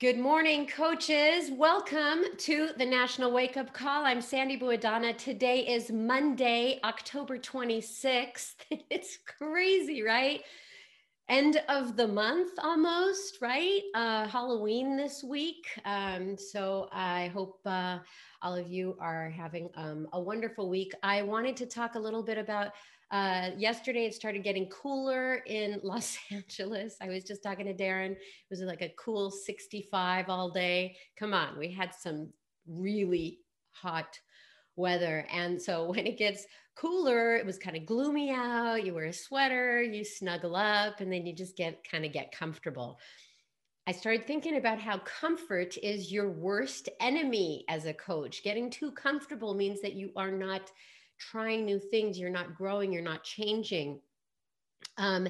Good morning, coaches. Welcome to the National Wake Up Call. I'm Sandy Buadana. Today is Monday, October 26th. It's crazy, right? End of the month almost, right? Uh, Halloween this week. Um, so I hope uh, all of you are having um, a wonderful week. I wanted to talk a little bit about uh, yesterday, it started getting cooler in Los Angeles. I was just talking to Darren. It was like a cool 65 all day. Come on, we had some really hot weather. And so when it gets cooler, it was kind of gloomy out. You wear a sweater, you snuggle up, and then you just get kind of get comfortable. I started thinking about how comfort is your worst enemy as a coach. Getting too comfortable means that you are not trying new things you're not growing you're not changing. Um,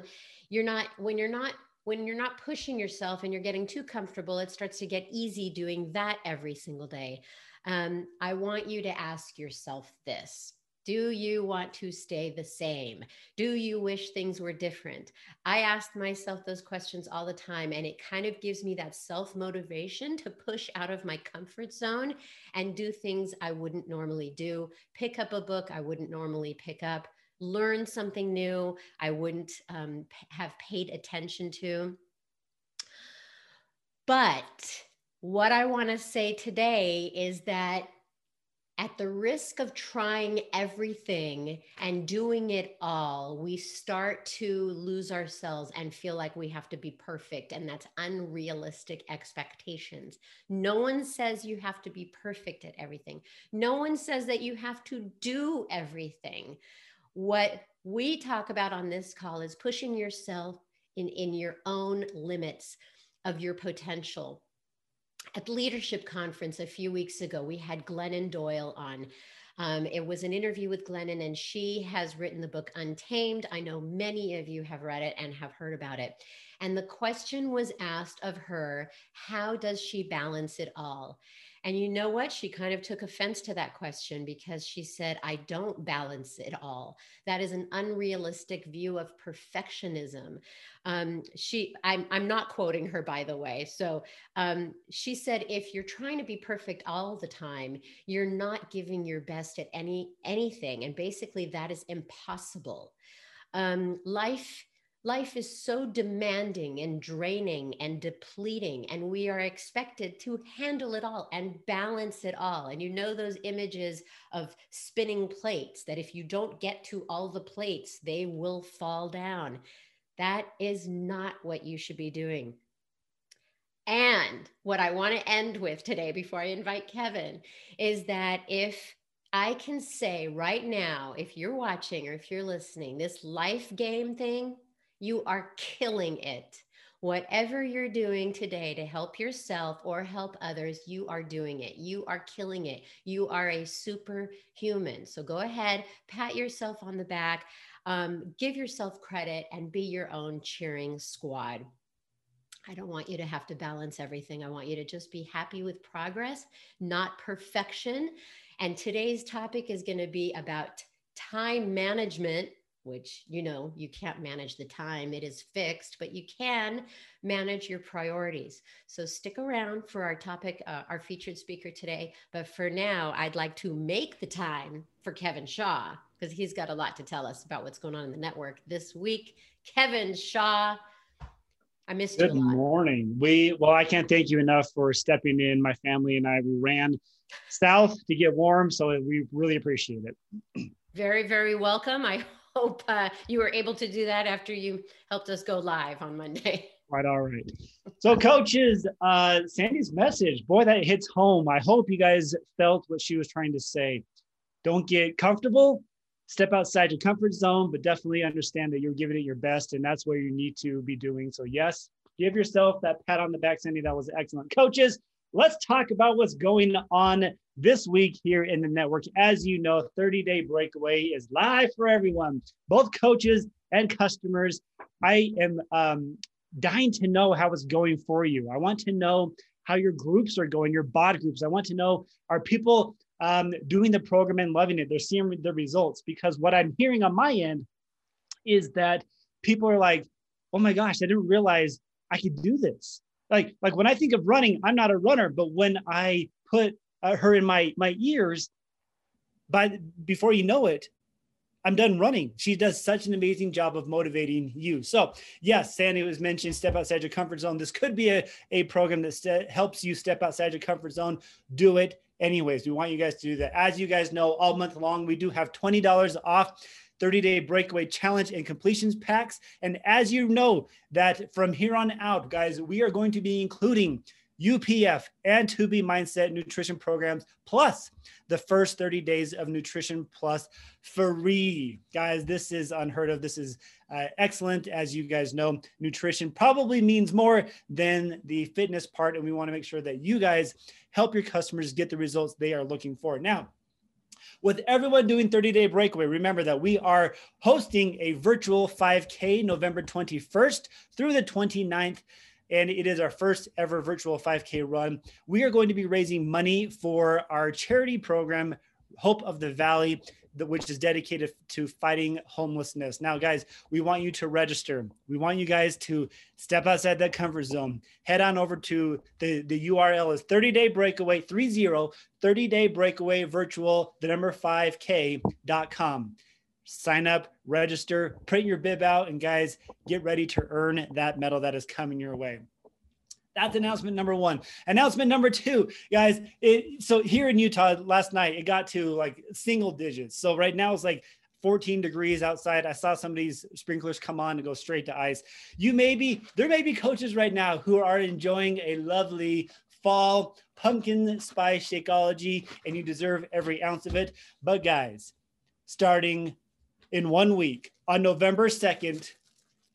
you're not when you're not when you're not pushing yourself and you're getting too comfortable it starts to get easy doing that every single day. Um, i want you to ask yourself this do you want to stay the same? Do you wish things were different? I ask myself those questions all the time, and it kind of gives me that self motivation to push out of my comfort zone and do things I wouldn't normally do, pick up a book I wouldn't normally pick up, learn something new I wouldn't um, have paid attention to. But what I want to say today is that at the risk of trying everything and doing it all, we start to lose ourselves and feel like we have to be perfect. And that's unrealistic expectations. No one says you have to be perfect at everything, no one says that you have to do everything. What we talk about on this call is pushing yourself in, in your own limits of your potential at leadership conference a few weeks ago, we had Glennon Doyle on. Um, it was an interview with Glennon, and she has written the book Untamed. I know many of you have read it and have heard about it. And the question was asked of her how does she balance it all? And you know what? She kind of took offense to that question because she said, I don't balance it all. That is an unrealistic view of perfectionism. Um, she, I'm, I'm not quoting her, by the way. So um, she said, if you're trying to be perfect all the time, you're not giving your best at any anything. And basically, that is impossible. Um, life life is so demanding and draining and depleting and we are expected to handle it all and balance it all. And you know those images of spinning plates that if you don't get to all the plates they will fall down. That is not what you should be doing. And what i want to end with today before i invite kevin is that if I can say right now, if you're watching or if you're listening, this life game thing, you are killing it. Whatever you're doing today to help yourself or help others, you are doing it. You are killing it. You are a superhuman. So go ahead, pat yourself on the back, um, give yourself credit, and be your own cheering squad. I don't want you to have to balance everything. I want you to just be happy with progress, not perfection. And today's topic is going to be about time management which you know you can't manage the time it is fixed but you can manage your priorities so stick around for our topic uh, our featured speaker today but for now i'd like to make the time for kevin shaw because he's got a lot to tell us about what's going on in the network this week kevin shaw I missed Good you. Good morning. We well, I can't thank you enough for stepping in. My family and I we ran south to get warm, so we really appreciate it. Very, very welcome. I hope uh, you were able to do that after you helped us go live on Monday. Right, all right. So, coaches, uh, Sandy's message, boy, that hits home. I hope you guys felt what she was trying to say. Don't get comfortable, step outside your comfort zone, but definitely understand that you're giving it your best, and that's where you need to be doing. So, yes, give yourself that pat on the back, Sandy. That was excellent. Coaches, let's talk about what's going on this week here in the network. As you know, 30 Day Breakaway is live for everyone, both coaches and customers. I am um, dying to know how it's going for you. I want to know how your groups are going, your bod groups. I want to know are people um, doing the program and loving it? They're seeing the results because what I'm hearing on my end is that people are like, oh my gosh, I didn't realize I could do this. Like like when I think of running, I'm not a runner, but when I put uh, her in my my ears, by before you know it, I'm done running. She does such an amazing job of motivating you. So, yes, Sandy was mentioned step outside your comfort zone. This could be a, a program that st- helps you step outside your comfort zone. Do it anyways. We want you guys to do that. As you guys know, all month long, we do have $20 off 30 day breakaway challenge and completions packs. And as you know, that from here on out, guys, we are going to be including UPF and 2B Mindset nutrition programs, plus the first 30 days of Nutrition Plus free. Guys, this is unheard of. This is uh, excellent. As you guys know, nutrition probably means more than the fitness part. And we want to make sure that you guys help your customers get the results they are looking for. Now, with everyone doing 30 day breakaway, remember that we are hosting a virtual 5K November 21st through the 29th and it is our first ever virtual 5K run. We are going to be raising money for our charity program, Hope of the Valley, which is dedicated to fighting homelessness. Now, guys, we want you to register. We want you guys to step outside that comfort zone. Head on over to the, the URL is 30 day breakaway, 30 30 day breakaway virtual, the number 5K.com sign up, register, print your bib out, and guys, get ready to earn that medal that is coming your way. That's announcement number one. Announcement number two, guys. It, so here in Utah last night, it got to like single digits. So right now it's like 14 degrees outside. I saw some of these sprinklers come on and go straight to ice. You may be, there may be coaches right now who are enjoying a lovely fall pumpkin spice Shakeology, and you deserve every ounce of it. But guys, starting in one week on November 2nd.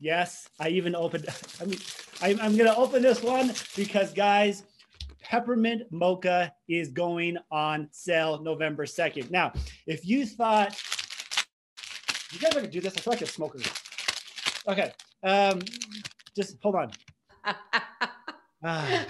Yes, I even opened, I mean, I'm, I'm going to open this one because, guys, peppermint mocha is going on sale November 2nd. Now, if you thought, you guys ever do this? I feel like a smoker. Okay. Um, just hold on. ah,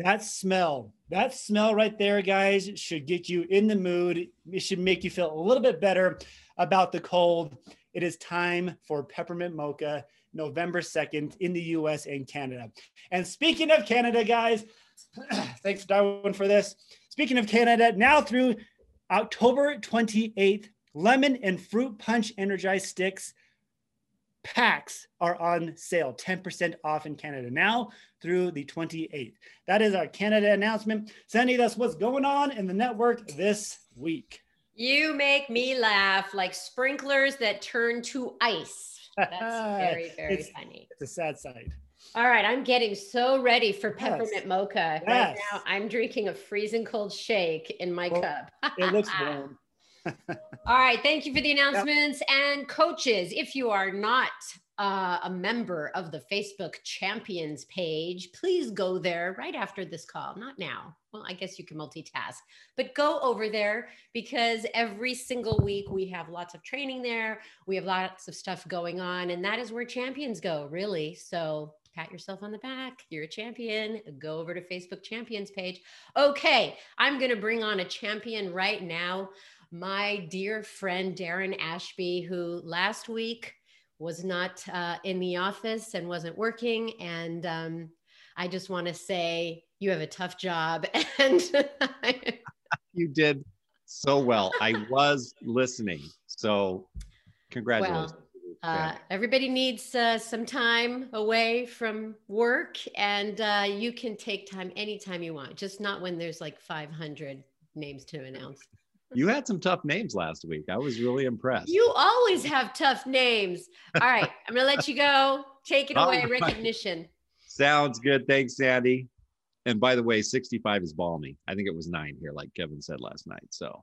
that smell, that smell right there, guys, should get you in the mood. It should make you feel a little bit better about the cold. It is time for Peppermint Mocha, November 2nd in the US and Canada. And speaking of Canada, guys, thanks Darwin for this. Speaking of Canada, now through October 28th, lemon and fruit punch energized sticks packs are on sale 10% off in canada now through the 28th that is our canada announcement sandy that's what's going on in the network this week you make me laugh like sprinklers that turn to ice. That's very, very it's, funny. It's a sad sight. All right, I'm getting so ready for peppermint yes. mocha. Yes. Right now, I'm drinking a freezing cold shake in my well, cup. it looks warm. All right, thank you for the announcements. Yep. And coaches, if you are not uh, a member of the Facebook Champions page, please go there right after this call. Not now. Well, I guess you can multitask, but go over there because every single week we have lots of training there. We have lots of stuff going on, and that is where champions go, really. So pat yourself on the back. You're a champion. Go over to Facebook Champions page. Okay, I'm going to bring on a champion right now. My dear friend Darren Ashby, who last week was not uh, in the office and wasn't working. And um, I just want to say you have a tough job. And you did so well. I was listening. So congratulations. Well, uh, everybody needs uh, some time away from work, and uh, you can take time anytime you want, just not when there's like 500 names to announce. You had some tough names last week. I was really impressed. You always have tough names. All right, I'm going to let you go. Take it away, right. recognition. Sounds good. Thanks, Sandy. And by the way, 65 is balmy. I think it was nine here, like Kevin said last night. So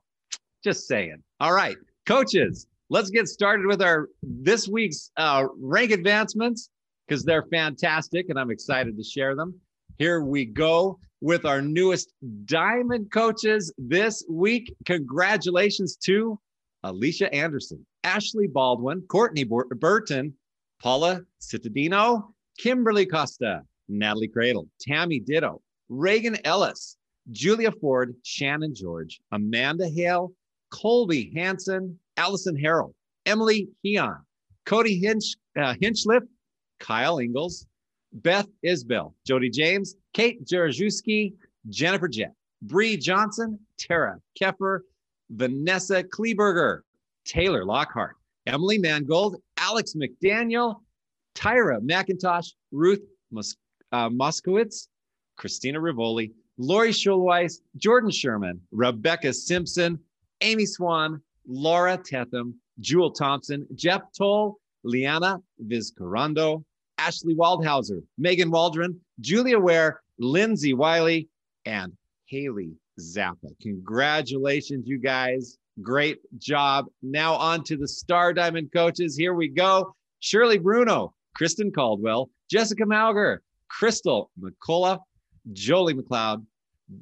just saying. All right, coaches, let's get started with our this week's uh, rank advancements because they're fantastic and I'm excited to share them. Here we go with our newest diamond coaches this week. Congratulations to Alicia Anderson, Ashley Baldwin, Courtney Burton, Paula Cittadino, Kimberly Costa, Natalie Cradle, Tammy Ditto, Reagan Ellis, Julia Ford, Shannon George, Amanda Hale, Colby Hanson, Allison Harrell, Emily Heon, Cody Hinch, uh, Hinchliff, Kyle Ingalls, Beth Isbell, Jody James, Kate Jarzewski, Jennifer Jett, Bree Johnson, Tara Keffer, Vanessa Kleberger, Taylor Lockhart, Emily Mangold, Alex McDaniel, Tyra McIntosh, Ruth Mos- uh, Moskowitz, Christina Rivoli, Lori Schulweis, Jordan Sherman, Rebecca Simpson, Amy Swan, Laura Tetham, Jewel Thompson, Jeff Toll, Liana Vizcarando, Ashley Waldhauser, Megan Waldron, Julia Ware, Lindsay Wiley, and Haley Zappa. Congratulations, you guys. Great job. Now on to the Star Diamond coaches. Here we go. Shirley Bruno, Kristen Caldwell, Jessica Mauger, Crystal McCullough, Jolie McLeod,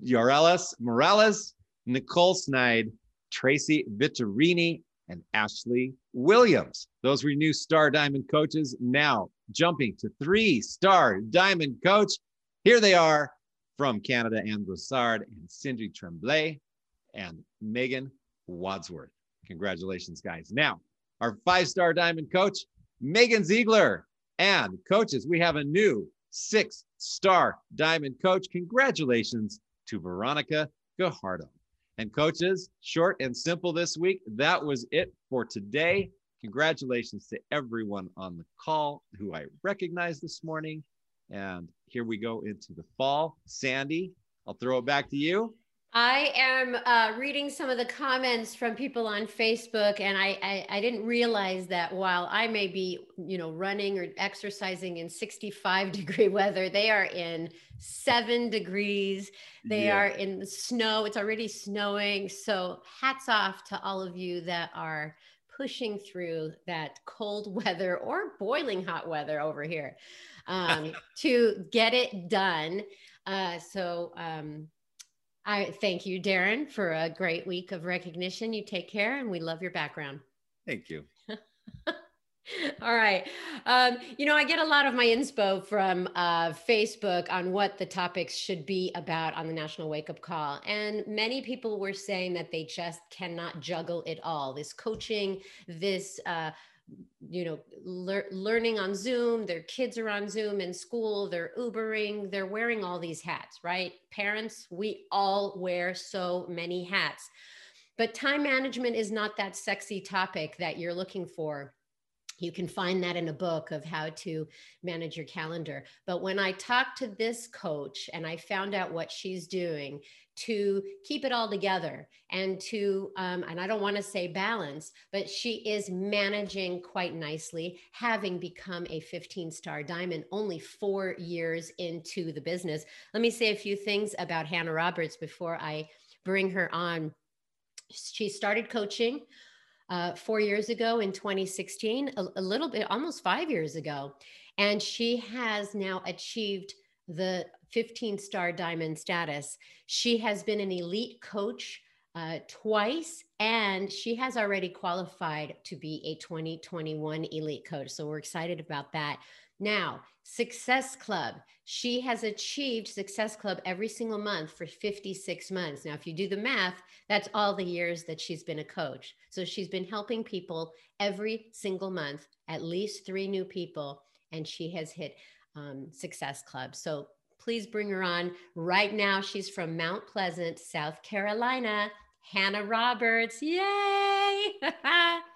Yorelis Morales, Nicole Snide, Tracy Vittorini, and Ashley Williams. Those were new Star Diamond coaches. Now jumping to three Star Diamond coach. Here they are from Canada, Anne Broussard and Cindy Tremblay and Megan Wadsworth. Congratulations, guys. Now, our five star diamond coach, Megan Ziegler. And coaches, we have a new six star diamond coach. Congratulations to Veronica Gajardo. And coaches, short and simple this week. That was it for today. Congratulations to everyone on the call who I recognized this morning. And here we go into the fall. Sandy, I'll throw it back to you. I am uh, reading some of the comments from people on Facebook, and I, I, I didn't realize that while I may be, you know, running or exercising in 65 degree weather, they are in seven degrees. They yeah. are in the snow. It's already snowing. So hats off to all of you that are pushing through that cold weather or boiling hot weather over here um, to get it done. Uh, so. Um, I thank you, Darren, for a great week of recognition. You take care, and we love your background. Thank you. All right. Um, you know, I get a lot of my inspo from uh, Facebook on what the topics should be about on the National Wake Up Call. And many people were saying that they just cannot juggle it all this coaching, this uh, you know lear- learning on zoom their kids are on zoom in school they're ubering they're wearing all these hats right parents we all wear so many hats but time management is not that sexy topic that you're looking for you can find that in a book of how to manage your calendar. But when I talked to this coach and I found out what she's doing to keep it all together and to, um, and I don't want to say balance, but she is managing quite nicely, having become a 15 star diamond only four years into the business. Let me say a few things about Hannah Roberts before I bring her on. She started coaching uh, four years ago in 2016, a, a little bit, almost five years ago. And she has now achieved the 15 star diamond status. She has been an elite coach uh, twice, and she has already qualified to be a 2021 elite coach. So we're excited about that. Now, Success Club. She has achieved Success Club every single month for 56 months. Now, if you do the math, that's all the years that she's been a coach. So she's been helping people every single month, at least three new people, and she has hit um, Success Club. So please bring her on right now. She's from Mount Pleasant, South Carolina. Hannah Roberts. Yay!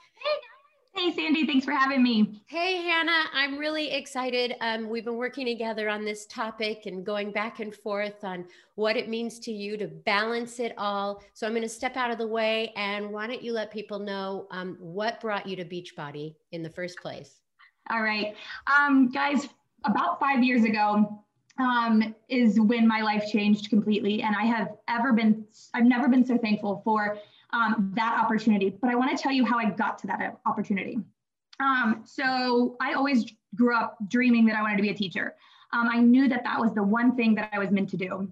Hey, Sandy, thanks for having me. Hey, Hannah, I'm really excited. Um, we've been working together on this topic and going back and forth on what it means to you to balance it all. So I'm going to step out of the way and why don't you let people know um, what brought you to Beachbody in the first place? All right. Um, guys, about five years ago, um, is when my life changed completely. And I have ever been, I've never been so thankful for um, that opportunity. But I want to tell you how I got to that opportunity. Um, so I always grew up dreaming that I wanted to be a teacher. Um, I knew that that was the one thing that I was meant to do.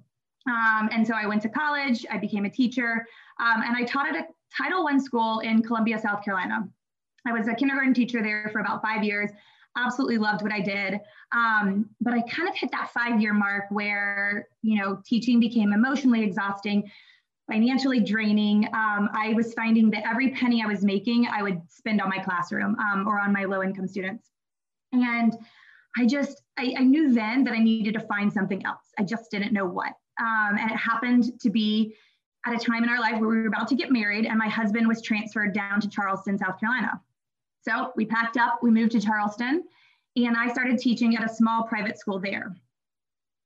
Um, and so I went to college, I became a teacher, um, and I taught at a Title I school in Columbia, South Carolina. I was a kindergarten teacher there for about five years. Absolutely loved what I did. Um, but I kind of hit that five year mark where, you know, teaching became emotionally exhausting financially draining. Um, I was finding that every penny I was making, I would spend on my classroom um, or on my low income students. And I just, I, I, knew then that I needed to find something else. I just didn't know what. Um, and it happened to be at a time in our life where we were about to get married, and my husband was transferred down to Charleston, South Carolina. So we packed up, we moved to Charleston, and I started teaching at a small private school there.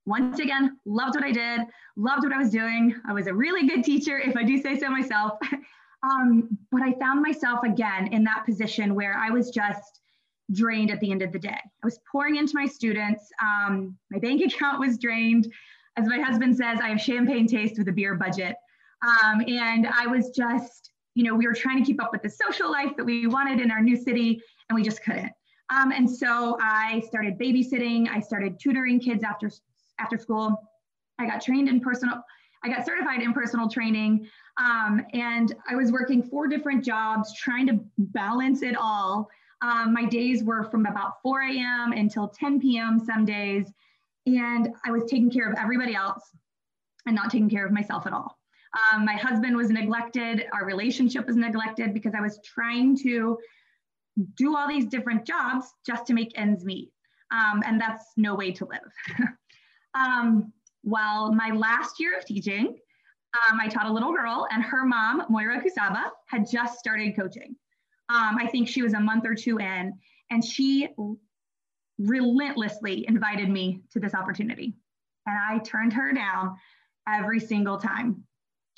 Once again, loved what I did, loved what I was doing. I was a really good teacher, if I do say so myself. um, but I found myself again in that position where I was just drained at the end of the day. I was pouring into my students. Um, my bank account was drained. As my husband says, I have champagne taste with a beer budget. Um, and I was just, you know, we were trying to keep up with the social life that we wanted in our new city, and we just couldn't. Um, and so I started babysitting. I started tutoring kids after after school. I got trained in personal. I got certified in personal training, um, and I was working four different jobs, trying to balance it all. Um, my days were from about 4 a.m. until 10 p.m. some days, and I was taking care of everybody else and not taking care of myself at all. Um, my husband was neglected. Our relationship was neglected because I was trying to do all these different jobs just to make ends meet. Um, and that's no way to live. um, well, my last year of teaching, um, I taught a little girl, and her mom, Moira Kusaba, had just started coaching. Um, I think she was a month or two in, and she relentlessly invited me to this opportunity. And I turned her down every single time.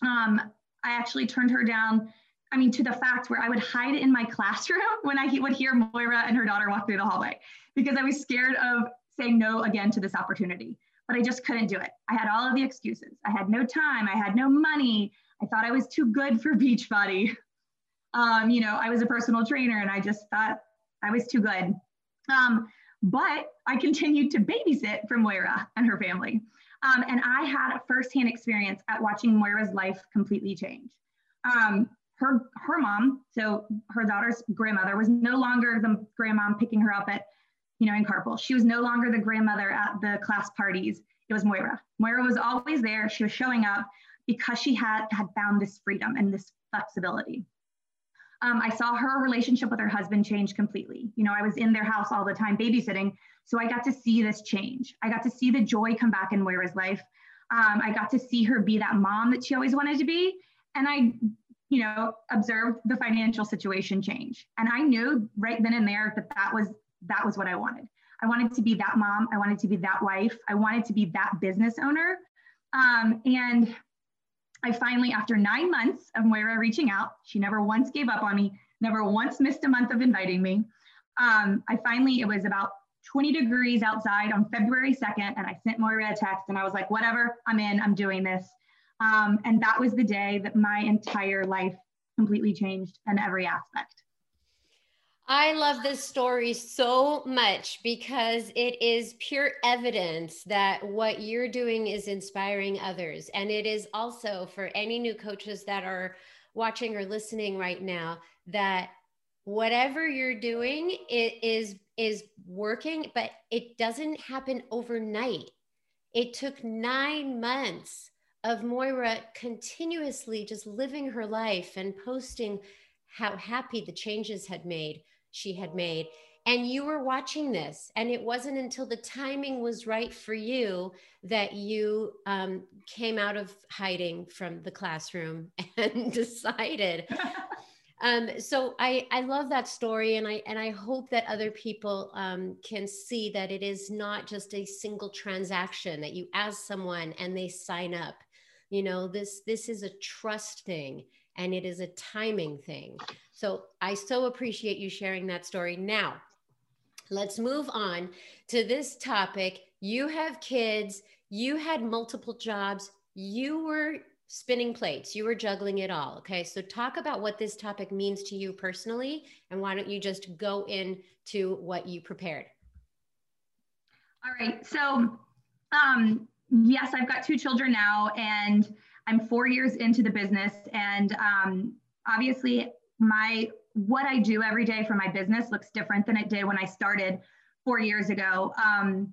Um, I actually turned her down, I mean, to the fact where I would hide in my classroom when I would hear Moira and her daughter walk through the hallway because I was scared of saying no again to this opportunity. But I just couldn't do it. I had all of the excuses. I had no time. I had no money. I thought I was too good for Beachbody. Um, you know, I was a personal trainer and I just thought I was too good. Um, but I continued to babysit for Moira and her family. Um, and I had a firsthand experience at watching Moira's life completely change. Um, her, her mom, so her daughter's grandmother, was no longer the grandmom picking her up at, you know, in carpool. She was no longer the grandmother at the class parties. It was Moira. Moira was always there. She was showing up because she had had found this freedom and this flexibility. Um, I saw her relationship with her husband change completely. You know, I was in their house all the time babysitting, so I got to see this change. I got to see the joy come back in Moira's life. Um, I got to see her be that mom that she always wanted to be. And I, you know, observed the financial situation change. And I knew right then and there that that was that was what I wanted. I wanted to be that mom. I wanted to be that wife. I wanted to be that business owner. Um, and I finally, after nine months of Moira reaching out, she never once gave up on me, never once missed a month of inviting me. Um, I finally, it was about 20 degrees outside on February 2nd, and I sent Moira a text and I was like, whatever, I'm in, I'm doing this. Um, and that was the day that my entire life completely changed in every aspect. I love this story so much because it is pure evidence that what you're doing is inspiring others. And it is also for any new coaches that are watching or listening right now that whatever you're doing it is is working but it doesn't happen overnight it took 9 months of Moira continuously just living her life and posting how happy the changes had made she had made. And you were watching this and it wasn't until the timing was right for you that you um, came out of hiding from the classroom and decided. Um, so I, I love that story and I and I hope that other people um, can see that it is not just a single transaction that you ask someone and they sign up. You know this this is a trust thing and it is a timing thing so I so appreciate you sharing that story now let's move on to this topic you have kids you had multiple jobs you were spinning plates. You were juggling it all. Okay. So talk about what this topic means to you personally. And why don't you just go into what you prepared? All right. So, um, yes, I've got two children now, and I'm four years into the business. And um, obviously, my what I do every day for my business looks different than it did when I started four years ago. Um,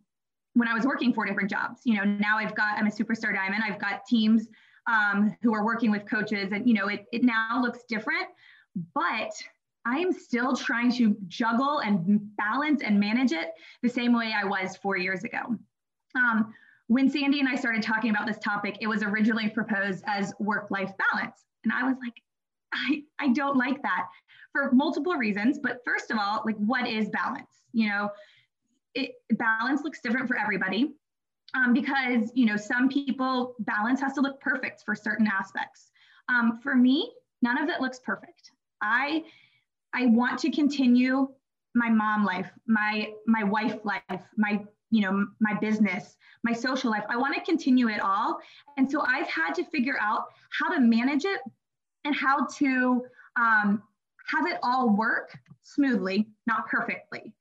when I was working four different jobs, you know, now I've got I'm a superstar diamond. I've got teams um, who are working with coaches and you know it, it now looks different but I am still trying to juggle and balance and manage it the same way I was four years ago. Um, when Sandy and I started talking about this topic, it was originally proposed as work life balance. And I was like, I, I don't like that for multiple reasons. But first of all, like, what is balance? You know, it, balance looks different for everybody um, because, you know, some people, balance has to look perfect for certain aspects. Um, for me, none of it looks perfect. I, I want to continue my mom life, my my wife life, my you know my business my social life i want to continue it all and so i've had to figure out how to manage it and how to um, have it all work smoothly not perfectly.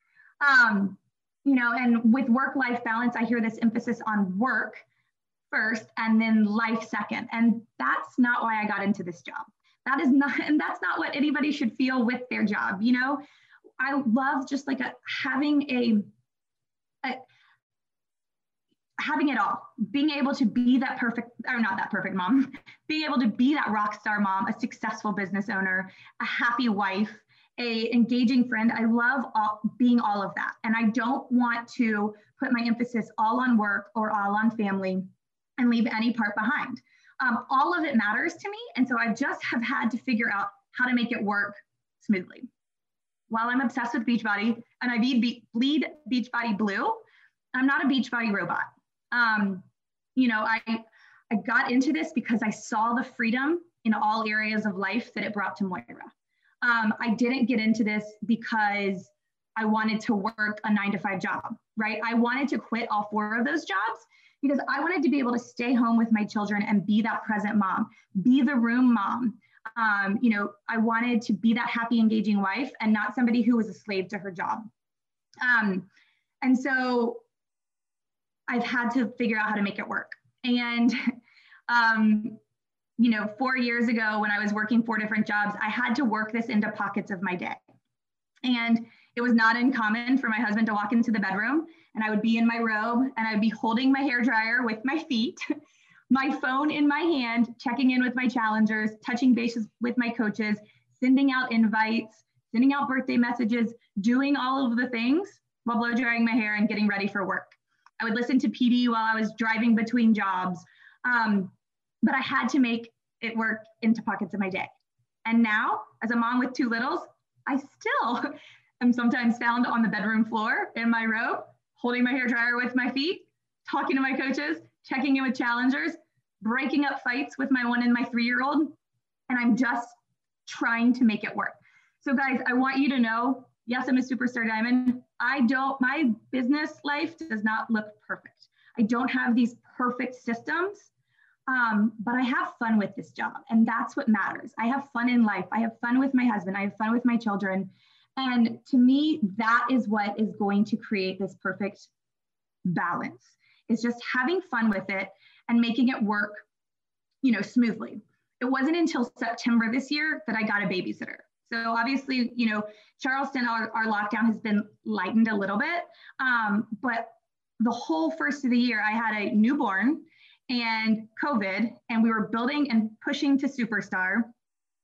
Um, you know and with work life balance i hear this emphasis on work first and then life second. And that's not why i got into this job. That is not and that's not what anybody should feel with their job you know? I love just like a, having a, a having it all, being able to be that perfect, or not that perfect mom, being able to be that rock star mom, a successful business owner, a happy wife, a engaging friend. I love all, being all of that. And I don't want to put my emphasis all on work or all on family and leave any part behind. Um, all of it matters to me. And so I just have had to figure out how to make it work smoothly. While I'm obsessed with Beachbody and I bleed, bleed Beachbody blue, I'm not a Beachbody robot. Um, you know, I I got into this because I saw the freedom in all areas of life that it brought to Moira. Um, I didn't get into this because I wanted to work a nine to five job, right? I wanted to quit all four of those jobs because I wanted to be able to stay home with my children and be that present mom, be the room mom. Um, you know, I wanted to be that happy, engaging wife and not somebody who was a slave to her job. Um, and so I've had to figure out how to make it work. And, um, you know, four years ago when I was working four different jobs, I had to work this into pockets of my day. And it was not uncommon for my husband to walk into the bedroom and I would be in my robe and I'd be holding my hair dryer with my feet, my phone in my hand, checking in with my challengers, touching bases with my coaches, sending out invites, sending out birthday messages, doing all of the things while blow drying my hair and getting ready for work. I would listen to PD while I was driving between jobs. Um, but I had to make it work into pockets of my day. And now, as a mom with two littles, I still am sometimes found on the bedroom floor in my robe, holding my hair dryer with my feet, talking to my coaches, checking in with challengers, breaking up fights with my one and my three year old. And I'm just trying to make it work. So, guys, I want you to know yes, I'm a superstar diamond. I don't, my business life does not look perfect. I don't have these perfect systems, um, but I have fun with this job. And that's what matters. I have fun in life. I have fun with my husband. I have fun with my children. And to me, that is what is going to create this perfect balance. is just having fun with it and making it work, you know, smoothly. It wasn't until September this year that I got a babysitter. So obviously, you know, Charleston, our, our lockdown has been lightened a little bit. Um, but the whole first of the year, I had a newborn and COVID, and we were building and pushing to superstar.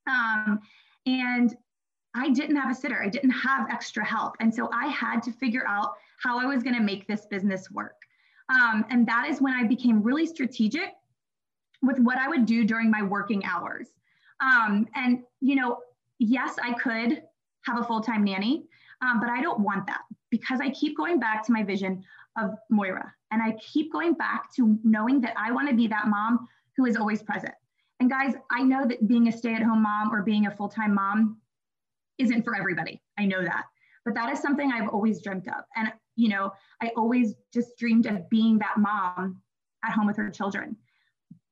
Um, and I didn't have a sitter, I didn't have extra help. And so I had to figure out how I was going to make this business work. Um, and that is when I became really strategic with what I would do during my working hours. Um, and, you know, yes, I could have a full time nanny, um, but I don't want that because I keep going back to my vision of Moira. And I keep going back to knowing that I want to be that mom who is always present. And guys, I know that being a stay at home mom or being a full time mom isn't for everybody. I know that. But that is something I've always dreamt of. And, you know, I always just dreamed of being that mom at home with her children.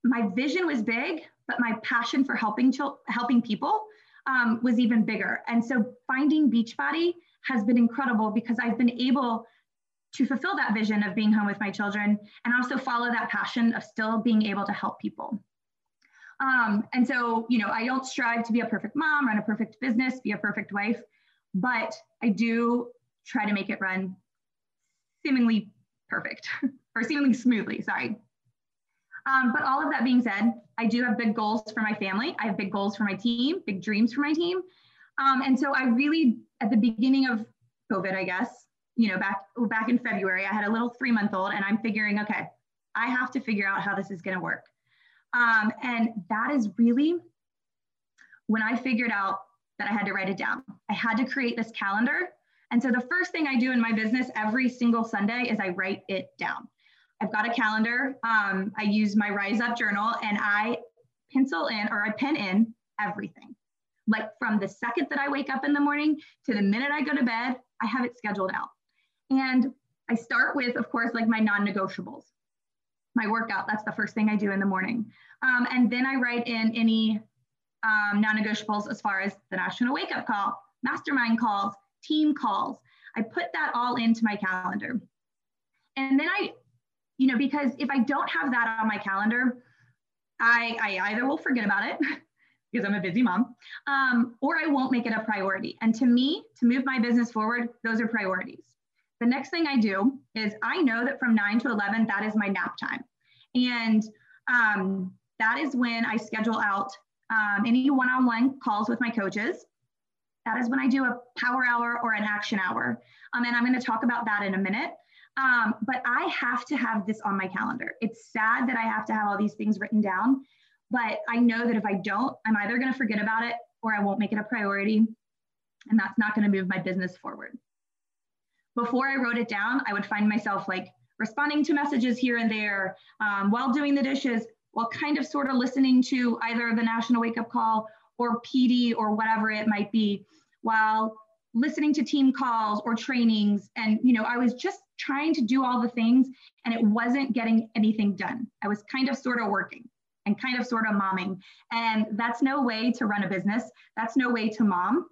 My vision was big, but my passion for helping, chil- helping people um, was even bigger. And so finding Beachbody has been incredible because I've been able to fulfill that vision of being home with my children and also follow that passion of still being able to help people. Um, and so, you know, I don't strive to be a perfect mom, run a perfect business, be a perfect wife, but I do try to make it run seemingly perfect or seemingly smoothly, sorry. Um, but all of that being said, I do have big goals for my family. I have big goals for my team, big dreams for my team. Um, and so I really, at the beginning of COVID, I guess, you know, back back in February, I had a little three month old, and I'm figuring, okay, I have to figure out how this is going to work. Um, and that is really when I figured out that I had to write it down. I had to create this calendar. And so the first thing I do in my business every single Sunday is I write it down. I've got a calendar. Um, I use my Rise Up journal and I pencil in or I pen in everything. Like from the second that I wake up in the morning to the minute I go to bed, I have it scheduled out. And I start with, of course, like my non negotiables. My workout, that's the first thing I do in the morning. Um, and then I write in any um, non negotiables as far as the national wake up call, mastermind calls, team calls. I put that all into my calendar. And then I, you know, because if I don't have that on my calendar, I, I either will forget about it because I'm a busy mom, um, or I won't make it a priority. And to me, to move my business forward, those are priorities. The next thing I do is I know that from 9 to 11, that is my nap time. And um, that is when I schedule out um, any one on one calls with my coaches. That is when I do a power hour or an action hour. Um, and I'm going to talk about that in a minute. Um, but I have to have this on my calendar. It's sad that I have to have all these things written down, but I know that if I don't, I'm either going to forget about it or I won't make it a priority. And that's not going to move my business forward. Before I wrote it down, I would find myself like responding to messages here and there um, while doing the dishes, while kind of sort of listening to either the National Wake Up Call or PD or whatever it might be, while listening to team calls or trainings. And, you know, I was just trying to do all the things and it wasn't getting anything done. I was kind of sort of working and kind of sort of momming. And that's no way to run a business. That's no way to mom.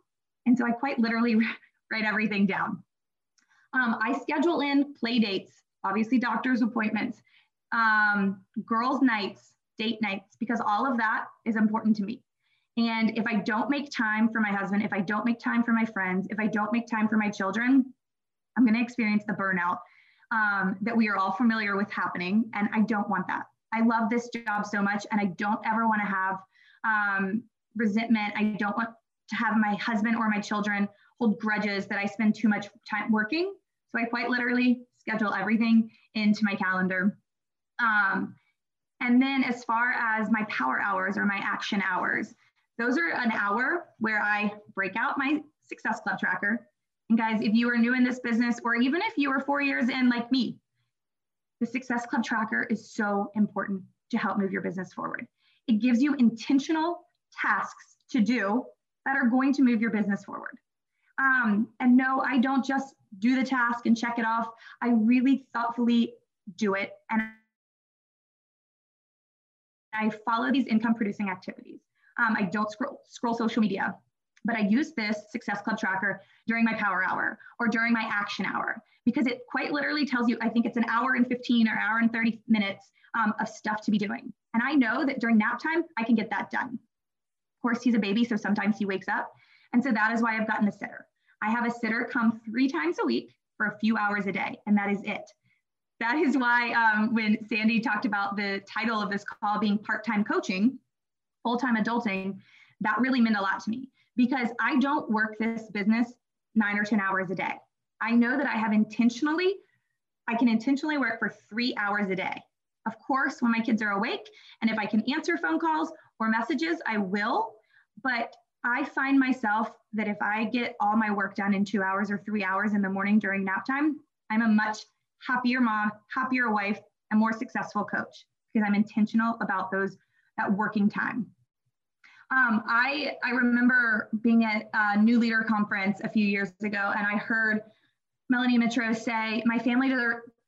And so I quite literally write everything down. Um, I schedule in play dates, obviously doctor's appointments, um, girls' nights, date nights, because all of that is important to me. And if I don't make time for my husband, if I don't make time for my friends, if I don't make time for my children, I'm going to experience the burnout um, that we are all familiar with happening. And I don't want that. I love this job so much, and I don't ever want to have um, resentment. I don't want to have my husband or my children hold grudges that I spend too much time working. So I quite literally schedule everything into my calendar. Um, and then as far as my power hours or my action hours, those are an hour where I break out my Success Club tracker. And guys, if you are new in this business, or even if you are four years in like me, the Success Club tracker is so important to help move your business forward. It gives you intentional tasks to do that are going to move your business forward. Um, and no, I don't just do the task and check it off. I really thoughtfully do it. And I follow these income producing activities. Um, I don't scroll, scroll social media, but I use this Success Club tracker during my power hour or during my action hour because it quite literally tells you, I think it's an hour and 15 or hour and 30 minutes um, of stuff to be doing. And I know that during nap time, I can get that done. Of course, he's a baby, so sometimes he wakes up. And so that is why I've gotten a sitter. I have a sitter come three times a week for a few hours a day, and that is it. That is why um, when Sandy talked about the title of this call being part time coaching, full time adulting, that really meant a lot to me because I don't work this business nine or 10 hours a day. I know that I have intentionally, I can intentionally work for three hours a day. Of course, when my kids are awake, and if I can answer phone calls or messages, I will. But I find myself that if I get all my work done in two hours or three hours in the morning during nap time, I'm a much happier mom, happier wife, and more successful coach because I'm intentional about those that working time. Um, I, I remember being at a new leader conference a few years ago, and I heard Melanie Mitro say, "My family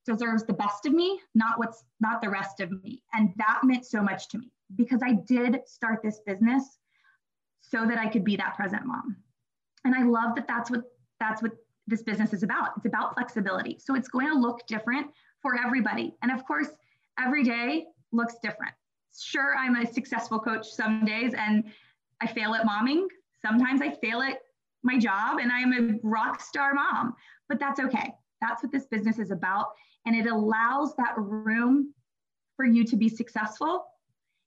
deserves the best of me, not what's not the rest of me," and that meant so much to me because I did start this business so that I could be that present mom, and I love that. That's what that's what this business is about. It's about flexibility. So it's going to look different for everybody, and of course, every day looks different sure I'm a successful coach some days and I fail at momming. Sometimes I fail at my job and I'm a rock star mom, but that's okay. That's what this business is about. And it allows that room for you to be successful.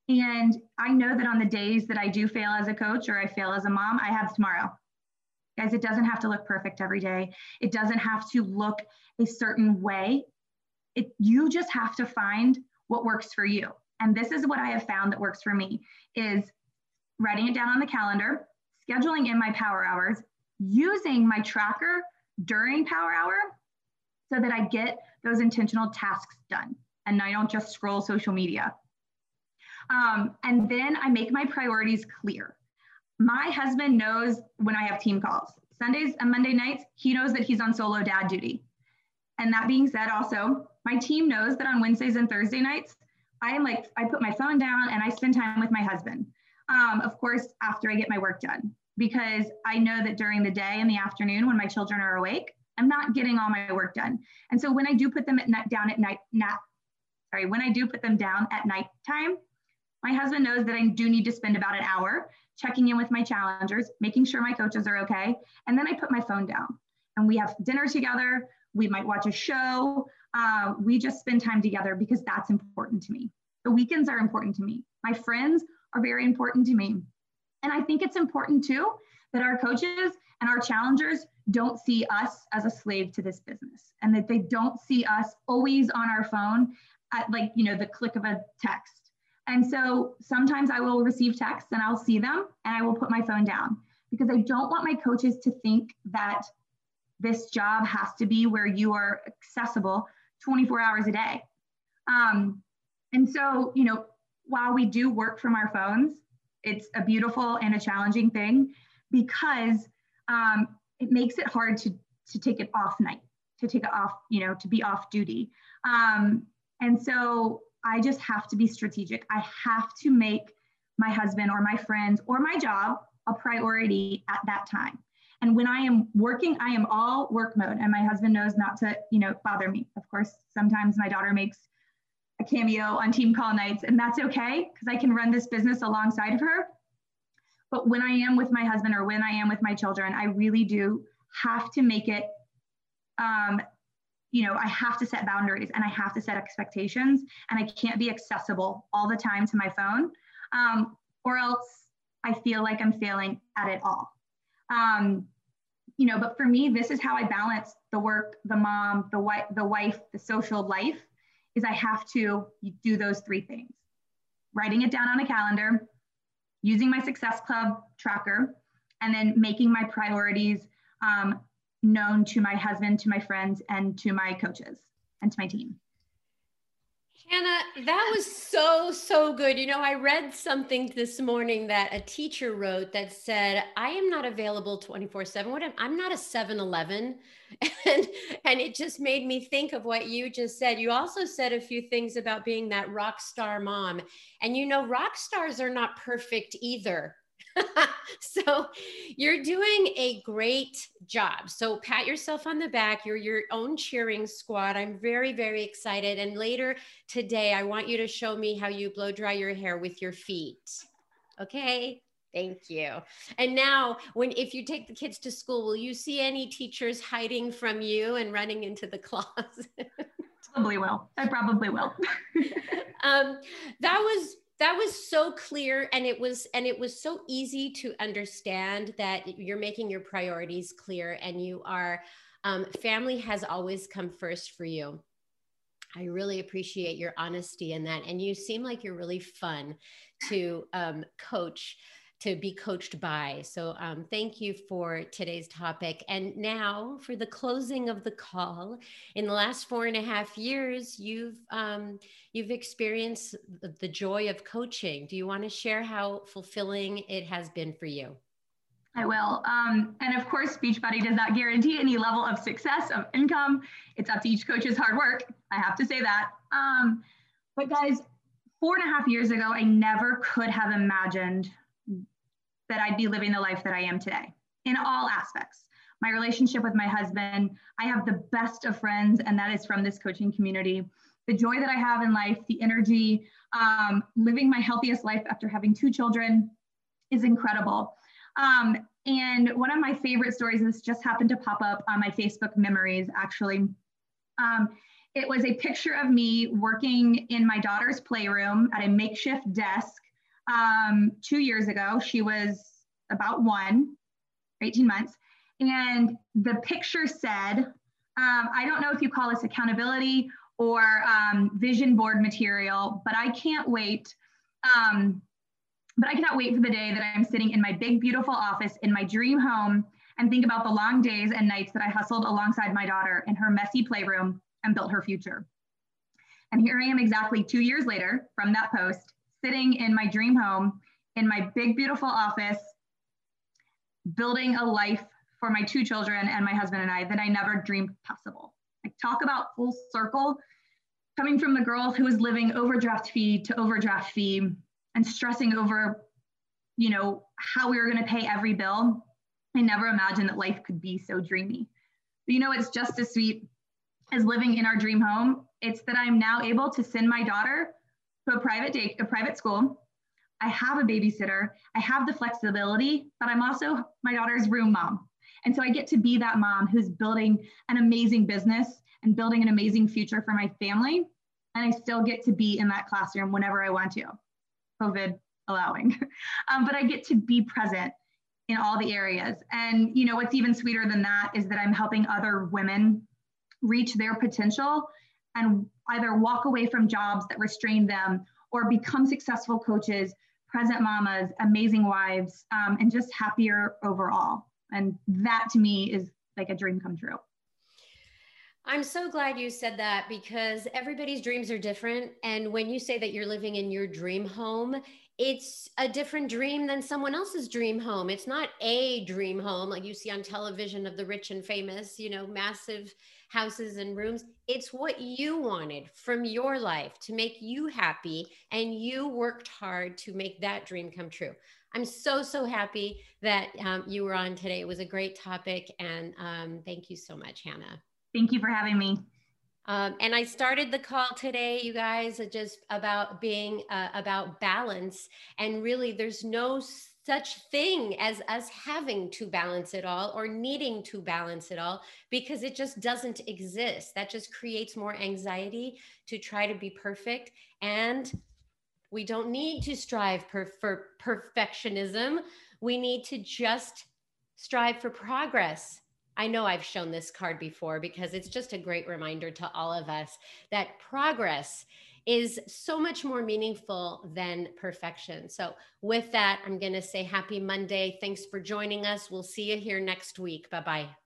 And I know that on the days that I do fail as a coach or I fail as a mom, I have tomorrow. Guys, it doesn't have to look perfect every day. It doesn't have to look a certain way. It, you just have to find what works for you. And this is what I have found that works for me is writing it down on the calendar, scheduling in my power hours, using my tracker during power hour so that I get those intentional tasks done and I don't just scroll social media. Um, and then I make my priorities clear. My husband knows when I have team calls. Sundays and Monday nights, he knows that he's on solo dad duty. And that being said, also, my team knows that on Wednesdays and Thursday nights, I am like, I put my phone down and I spend time with my husband. Um, of course, after I get my work done, because I know that during the day and the afternoon when my children are awake, I'm not getting all my work done. And so when I do put them at night, down at night, not sorry, when I do put them down at night time, my husband knows that I do need to spend about an hour checking in with my challengers, making sure my coaches are okay. And then I put my phone down and we have dinner together. We might watch a show. Uh, we just spend time together because that's important to me. The weekends are important to me. My friends are very important to me. And I think it's important too that our coaches and our challengers don't see us as a slave to this business and that they don't see us always on our phone at like, you know, the click of a text. And so sometimes I will receive texts and I'll see them and I will put my phone down because I don't want my coaches to think that this job has to be where you are accessible 24 hours a day. Um, and so, you know, while we do work from our phones, it's a beautiful and a challenging thing because um, it makes it hard to, to take it off night, to take it off, you know, to be off duty. Um, and so I just have to be strategic. I have to make my husband or my friends or my job a priority at that time. And when I am working, I am all work mode. And my husband knows not to, you know, bother me. Of course, sometimes my daughter makes a cameo on team call nights, and that's okay because I can run this business alongside of her. But when I am with my husband or when I am with my children, I really do have to make it, um, you know, I have to set boundaries and I have to set expectations, and I can't be accessible all the time to my phone, um, or else I feel like I'm failing at it all. Um, you know, but for me, this is how I balance the work, the mom, the wife, the wife, the social life is I have to do those three things writing it down on a calendar, using my Success Club tracker, and then making my priorities um, known to my husband, to my friends, and to my coaches and to my team. Hannah, that was so, so good. You know, I read something this morning that a teacher wrote that said, I am not available 24 7. What I'm not a 7 Eleven. And, and it just made me think of what you just said. You also said a few things about being that rock star mom. And you know, rock stars are not perfect either. so you're doing a great job. So pat yourself on the back. You're your own cheering squad. I'm very, very excited. And later today, I want you to show me how you blow dry your hair with your feet. Okay. Thank you. And now, when if you take the kids to school, will you see any teachers hiding from you and running into the closet? probably will. I probably will. um, that was that was so clear and it was and it was so easy to understand that you're making your priorities clear and you are um, family has always come first for you. I really appreciate your honesty in that and you seem like you're really fun to um, coach to be coached by. So um, thank you for today's topic. And now for the closing of the call. In the last four and a half years, you've um, you've experienced the, joy of coaching. Do you want to share how fulfilling it has been for you? I will. Um, and of course, Beachbody does not guarantee any level of success of income. It's up to each coach's hard work. I have to say that. Um, but guys, four and a half years ago, I never could have imagined that I'd be living the life that I am today in all aspects. My relationship with my husband, I have the best of friends, and that is from this coaching community. The joy that I have in life, the energy, um, living my healthiest life after having two children is incredible. Um, and one of my favorite stories, this just happened to pop up on my Facebook memories actually. Um, it was a picture of me working in my daughter's playroom at a makeshift desk um, two years ago. She was about one, 18 months. And the picture said, um, I don't know if you call this accountability or um, vision board material, but I can't wait. Um, but I cannot wait for the day that I'm sitting in my big, beautiful office in my dream home and think about the long days and nights that I hustled alongside my daughter in her messy playroom and built her future. And here I am exactly two years later from that post, sitting in my dream home in my big, beautiful office, building a life for my two children and my husband and I that I never dreamed possible. Like, talk about full circle coming from the girl who was living overdraft fee to overdraft fee and stressing over, you know, how we were going to pay every bill. I never imagined that life could be so dreamy. But you know, it's just as sweet as living in our dream home. It's that I'm now able to send my daughter to a private day, a private school. I have a babysitter. I have the flexibility, but I'm also my daughter's room mom. And so I get to be that mom who's building an amazing business and building an amazing future for my family. And I still get to be in that classroom whenever I want to, COVID allowing. um, but I get to be present in all the areas. And you know what's even sweeter than that is that I'm helping other women reach their potential and either walk away from jobs that restrain them or become successful coaches, present mamas, amazing wives, um, and just happier overall. And that to me is like a dream come true. I'm so glad you said that because everybody's dreams are different. And when you say that you're living in your dream home, it's a different dream than someone else's dream home. It's not a dream home like you see on television of the rich and famous, you know, massive houses and rooms. It's what you wanted from your life to make you happy. And you worked hard to make that dream come true. I'm so, so happy that um, you were on today. It was a great topic. And um, thank you so much, Hannah. Thank you for having me. Um, and I started the call today, you guys, just about being uh, about balance. And really, there's no such thing as us having to balance it all or needing to balance it all because it just doesn't exist. That just creates more anxiety to try to be perfect. And we don't need to strive per, for perfectionism. We need to just strive for progress. I know I've shown this card before because it's just a great reminder to all of us that progress is so much more meaningful than perfection. So, with that, I'm going to say happy Monday. Thanks for joining us. We'll see you here next week. Bye bye.